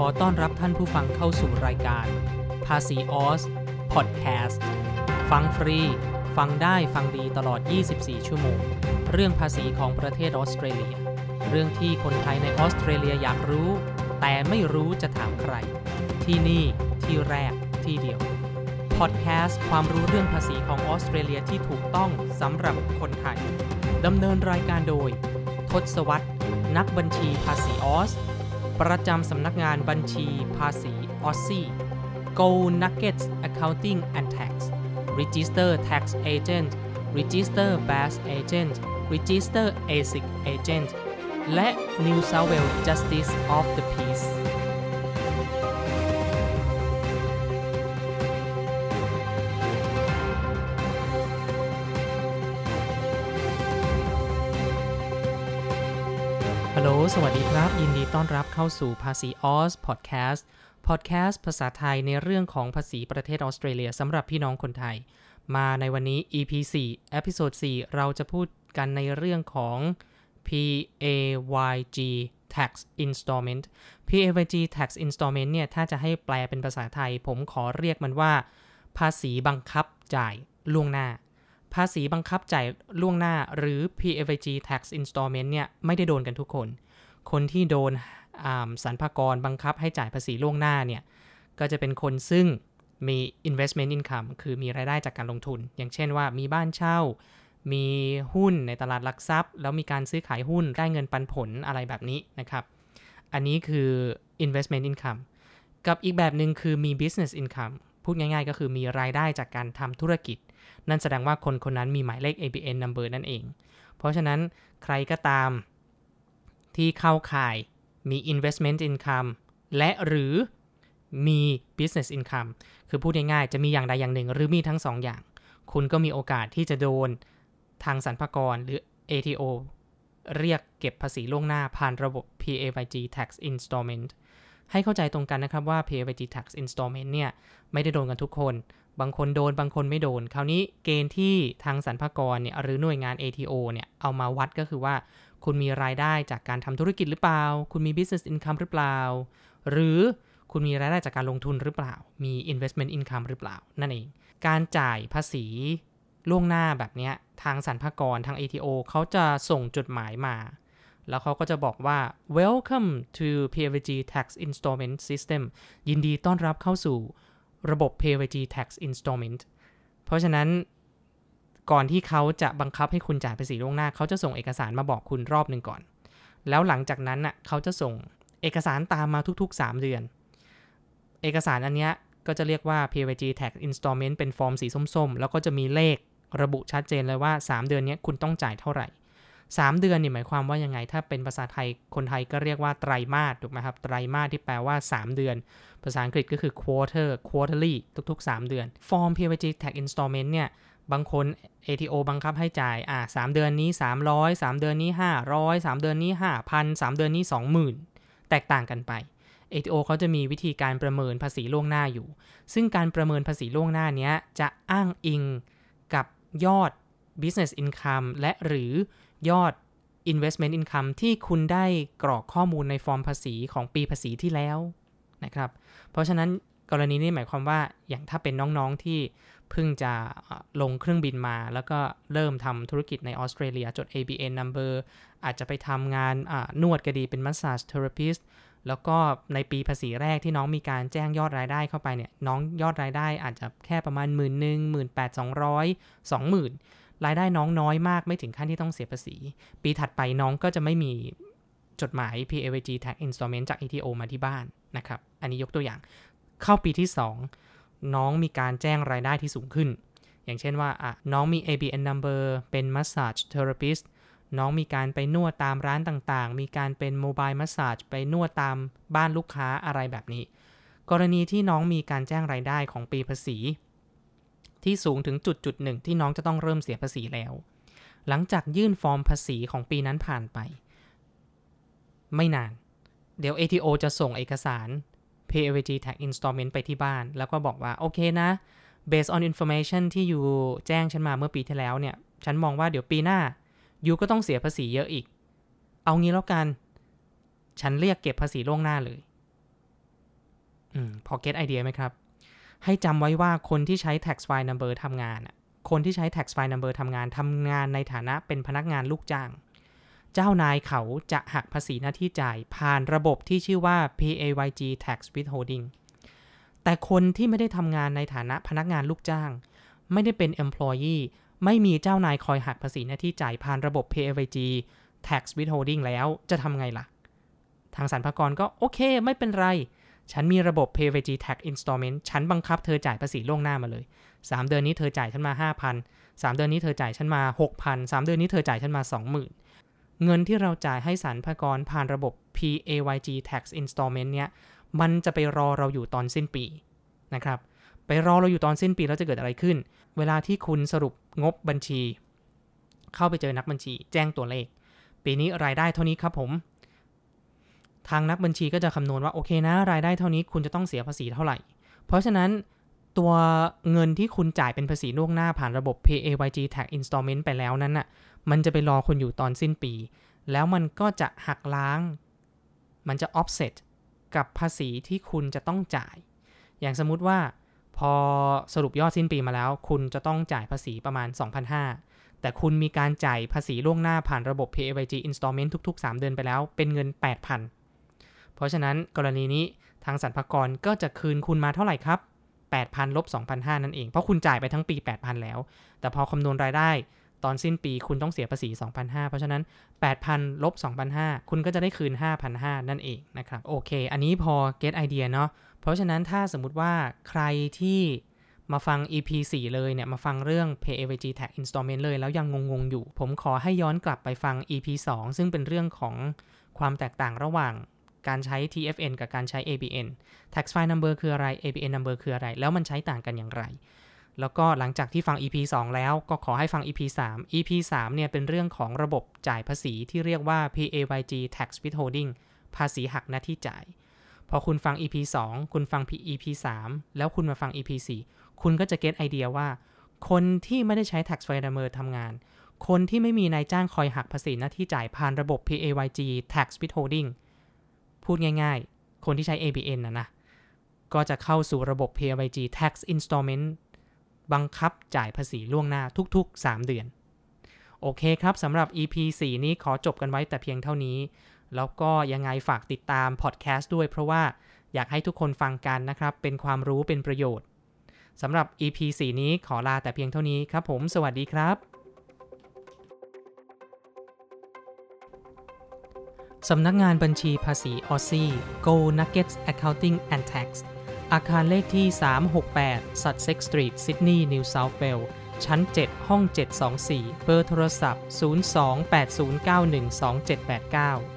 ขอต้อนรับท่านผู้ฟังเข้าสู่รายการ ภาษีออสพอดแคสต์ฟังฟรี ฟังได้ฟังดีตลอด 24 ชั่วโมง เรื่องภาษีของประเทศออสเตรเลีย เรื่องที่คนไทยในออสเตรเลียอยากรู้ แต่ไม่รู้จะถามใคร ที่นี่ที่แรกที่เดียวพอดแคสต์ความรู้เรื่องภาษีของออสเตรเลียที่ถูกต้องสำหรับคนไทยดำเนินรายการโดย ทศวรรษนักบัญชีภาษีออส ประจำสำนักงานบัญชีภาษีออสซี่ Go Nuggets Accounting and Tax Register Tax Agent Register Bass Agent Register ASIC Agent และ New South Wales Justice of the Peace ฮัลโหล สวัสดีครับ ยินดีต้อนรับเข้าสู่ภาษีออสพอดแคสต์พอดแคสต์ภาษาไทยในเรื่องของภาษีประเทศออสเตรเลียสำหรับพี่น้องคนไทย มาในวันนี้ EP 4 episode 4เราจะพูดกันในเรื่องของ PAYG tax installment PAYG tax installment เนี่ย ถ้าจะให้แปลเป็นภาษาไทย ผมขอเรียกมันว่า ภาษีบังคับจ่ายล่วงหน้า ภาษีบังคับจ่ายล่วงหน้าหรือ PAYG tax installment เนี่ยไม่ได้โดนกันทุกคน คนที่โดนสรรพากรบังคับให้จ่ายภาษีล่วงหน้าเนี่ยก็จะเป็นคนซึ่งมี investment income คือมีรายได้จากการลงทุน อย่างเช่นว่ามีบ้านเช่า มีหุ้นในตลาดหลักทรัพย์ แล้วมีการซื้อขายหุ้นได้เงินปันผลอะไรแบบนี้นะครับ อันนี้คือ investment income กับอีกแบบหนึ่งคือมี business income พูดง่ายๆ ก็คือมีรายได้จากการทำธุรกิจ นั่นแสดงว่าคนคนนั้นมีหมายเลข ABN number นั่นเอง เพราะฉะนั้นใครก็ตามที่เข้าข่ายมี investment income และหรือมี business income คือพูดง่ายๆ จะมีอย่างใดอย่างหนึ่ง หรือมีทั้งสองอย่าง คุณก็มีโอกาสที่จะโดนทางสรรพากรหรือ ATO เรียกเก็บภาษีล่วงหน้าผ่านระบบ PAYG tax installment ให้เข้าใจตรงกันนะครับว่า PAYG tax installment เนี่ย ไม่ได้โดนกันทุกคน บางคนโดนบางคนไม่โดน คราวนี้เกณฑ์ที่ทางสรรพากรเนี่ยหรือหน่วยงาน ATO เนี่ยเอามาวัดก็คือว่า คุณมีรายได้จากการทำธุรกิจหรือเปล่า คุณมี business income หรือเปล่า หรือคุณมีรายได้จากการลงทุนหรือเปล่า มี investment income หรือเปล่า นั่นเอง การจ่ายภาษีล่วงหน้าแบบนี้ทางสรรพากรทาง ATO เขาจะส่งจดหมายมา แล้วเขาก็จะบอกว่า welcome to PAYG tax installment system ยินดีต้อนรับเข้าสู่ ระบบ PAYG tax installment เพราะฉะนั้นก่อนที่เขาจะบังคับให้คุณจ่ายภาษีล่วงหน้า เขาจะส่งเอกสารมาบอกคุณรอบหนึ่งก่อน แล้วหลังจากนั้นน่ะเขาจะส่งเอกสารตามมาทุก ๆ 3 เดือน เอกสารอันนี้ก็จะเรียกว่า PAYG tax installment เป็นฟอร์มสีส้มๆ แล้วก็จะมีเลขระบุชัดเจนเลยว่า 3 เดือนนี้คุณต้องจ่ายเท่าไหร่ 3 เดือนนี่หมายความว่ายังไง ถ้าเป็นภาษาไทยคนไทยก็เรียกว่าไตรมาสถูกไหมครับไตรมาสที่แปลว่า 3 เดือน ภาษาอังกฤษก็คือ quarter quarterly ทุก ๆ 3 เดือนฟอร์ม PAYG tax installment เนี่ยบางคน ATO บังคับให้จ่ายอ่า3เดือนนี้ 300 3 เดือนนี้ 500 3 เดือนนี้ 5,000 3 เดือนนี้ 20,000 แตกต่างกันไป ATO เขาจะมีวิธีการประเมินภาษีล่วงหน้าอยู่ ซึ่งการประเมินภาษีล่วงหน้านี้จะอ้างอิงกับยอด business income และหรือ ยอด investment income ที่คุณได้กรอกข้อมูลในฟอร์มภาษีของปีภาษีที่แล้วนะครับ เพราะฉะนั้นกรณีนี้หมายความว่าอย่างถ้าเป็นน้องๆที่เพิ่งจะลงเครื่องบินมา แล้วก็เริ่มทำธุรกิจในออสเตรเลียจด ABN number อาจจะไปทำงานนวดก็ดีเป็น massage therapist แล้วก็ในปีภาษีแรกที่น้องมีการแจ้งยอดรายได้เข้าไปเนี่ยน้องยอดรายได้อาจจะแค่ประมาณหมื่นหนึ่งหมื่นแปดสอง รายได้น้องน้อยมากไม่ถึงขั้นที่ต้องเสียภาษี ปีถัดไปน้องก็จะไม่มีจดหมาย PAYG tax installment จาก ATO มาที่บ้านนะครับ อันนี้ยกตัวอย่าง เข้าปีที่ 2 น้องมีการแจ้งรายได้ที่สูงขึ้น อย่างเช่นว่าอะน้องมี ABN number เป็น massage therapist น้องมีการไปนวดตามร้านต่างๆ มีการเป็นโมบายมัสซาจไปนวดตามบ้านลูกค้าอะไรแบบนี้ กรณีที่น้องมีการแจ้งรายได้ของปีภาษี ที่สูงถึงจุดจุดหนึ่งที่น้องจะต้องเริ่มเสียภาษีแล้ว หลังจากยื่นฟอร์มภาษีของปีนั้นผ่านไป ไม่นาน เดี๋ยว ATO จะส่งเอกสาร PAYG tax installment ไปที่บ้าน แล้วก็บอกว่า โอเคนะ based on information ที่อยู่แจ้งฉันมาเมื่อปีที่แล้วเนี่ย ฉันมองว่าเดี๋ยวปีหน้ายูก็ต้องเสียภาษีเยอะอีก เอางี้แล้วกัน ฉันเรียกเก็บภาษีล่วงหน้าเลย อืม พอเก็ตไอเดียไหมครับ ให้จำไว้ว่าคนที่ใช้ tax file number ทำงานคนที่ใช้ tax file number ทำงานทำงานในฐานะเป็นพนักงานลูกจ้าง เจ้านายเขาจะหักภาษีหน้าที่จ่าย ผ่านระบบที่ชื่อว่า PAYG tax withholding แต่คนที่ไม่ได้ทำงานในฐานะพนักงานลูกจ้าง ไม่ได้เป็น employee ไม่มีเจ้านายคอยหักภาษีหน้าที่จ่ายผ่านระบบ PAYG tax withholding แล้วจะทำไงล่ะ ทางสรรพากรก็โอเคไม่เป็นไร ฉันมีระบบ PAYG tax installment ฉันบังคับเธอจ่ายภาษีล่วงหน้ามาเลย 3 เดือนนี้เธอจ่ายฉันมา 5,000 3 เดือนนี้เธอจ่ายฉันมา 6,000 3 เดือนนี้เธอจ่ายฉันมา 20,000 เงินที่เราจ่ายให้สรรพากรผ่านระบบ PAYG tax installment เนี่ย มันจะไปรอเราอยู่ตอนสิ้นปีนะครับ ไปรอเราอยู่ตอนสิ้นปีแล้วจะเกิดอะไรขึ้น เวลาที่คุณสรุปงบบัญชี เข้าไปเจอนักบัญชี แจ้งตัวเลข ปีนี้รายได้เท่านี้ครับผม ทางนักบัญชีก็จะคำนวณว่าโอเคนะ รายได้เท่านี้คุณจะต้องเสียภาษีเท่าไหร่ เพราะฉะนั้นตัวเงินที่คุณจ่ายเป็นภาษีล่วงหน้าผ่านระบบ PAYG Tax Installment ไปแล้วนั้นน่ะ มันจะไปรอคุณอยู่ตอนสิ้นปี แล้วมันก็จะหักล้าง มันจะ offset กับภาษีที่คุณจะต้องจ่าย อย่างสมมุติว่าพอสรุปยอดสิ้นปีมาแล้ว คุณจะต้องจ่ายภาษีประมาณ 2,500 แต่คุณมีการจ่ายภาษีล่วงหน้าผ่านระบบ PAYG Installment ทุก ๆ 3 เดือนไปแล้ว เป็นเงิน 8,000 เพราะฉะนั้นกรณีนี้ทางสรรพากรก็จะคืนคุณมาเท่าไหร่ครับ 8,000ลบ2,500 นั่นเอง เพราะคุณจ่ายไปทั้งปี 8,000 แล้ว แต่พอคำนวณรายได้ตอนสิ้นปีคุณต้องเสียภาษี 2,500 เพราะฉะนั้น 8,000ลบ2,500 คุณก็จะได้คืน 5,500 นั่นเองนะครับ โอเค อันนี้พอ get idea เนาะ เพราะฉะนั้นถ้าสมมุติว่าใครที่มาฟัง EP 4 เลยเนี่ย มาฟังเรื่อง PAYG Tax Installment เลย แล้วยังงงๆอยู่ ผมขอให้ย้อนกลับไปฟัง EP 2 ซึ่งเป็นเรื่องของความแตกต่างระหว่าง การใช้ TFN กับการใช้ ABN tax file number คืออะไร ABN number คืออะไร แล้วมันใช้ต่างกันอย่างไร แล้วก็หลังจากที่ฟัง EP 2 แล้วก็ขอให้ฟัง EP 3 EP 3เนี่ยเป็นเรื่องของระบบจ่ายภาษีที่เรียกว่า PAYG tax withholding ภาษีหักหน้าที่จ่าย พอคุณฟัง EP 2 คุณฟัง EP 3 แล้วคุณมาฟัง EP 4 คุณก็จะเก็ตไอเดียว่า คนที่ไม่ได้ใช้ tax file number ทำงานคนที่ไม่มีนายจ้างคอยหักภาษีหน้าที่จ่ายผ่านระบบ PAYG tax withholding พูดง่ายๆ คนที่ใช้ ABN นะนะ ก็จะเข้าสู่ระบบ PAYG tax installment บังคับจ่ายภาษีล่วงหน้าทุก ๆ 3 เดือน โอเคครับสำหรับ EP 4 นี้ขอจบกันไว้แต่เพียงเท่านี้ แล้วก็ยังไงฝากติดตามพอดแคสต์ด้วยเพราะว่าอยากให้ทุกคนฟังกันนะครับ เป็นความรู้เป็นประโยชน์สำหรับ EP 4 นี้ขอลาแต่เพียงเท่านี้ครับผม สวัสดีครับ สำนักงานบัญชีภาษีออซี่ Go Nuggets Accounting and Tax อาคารเลขที่ 368 Sussex Street Sydney New South Wales ชั้น 7 ห้อง 724 เบอร์โทรศัพท์ 028091278 9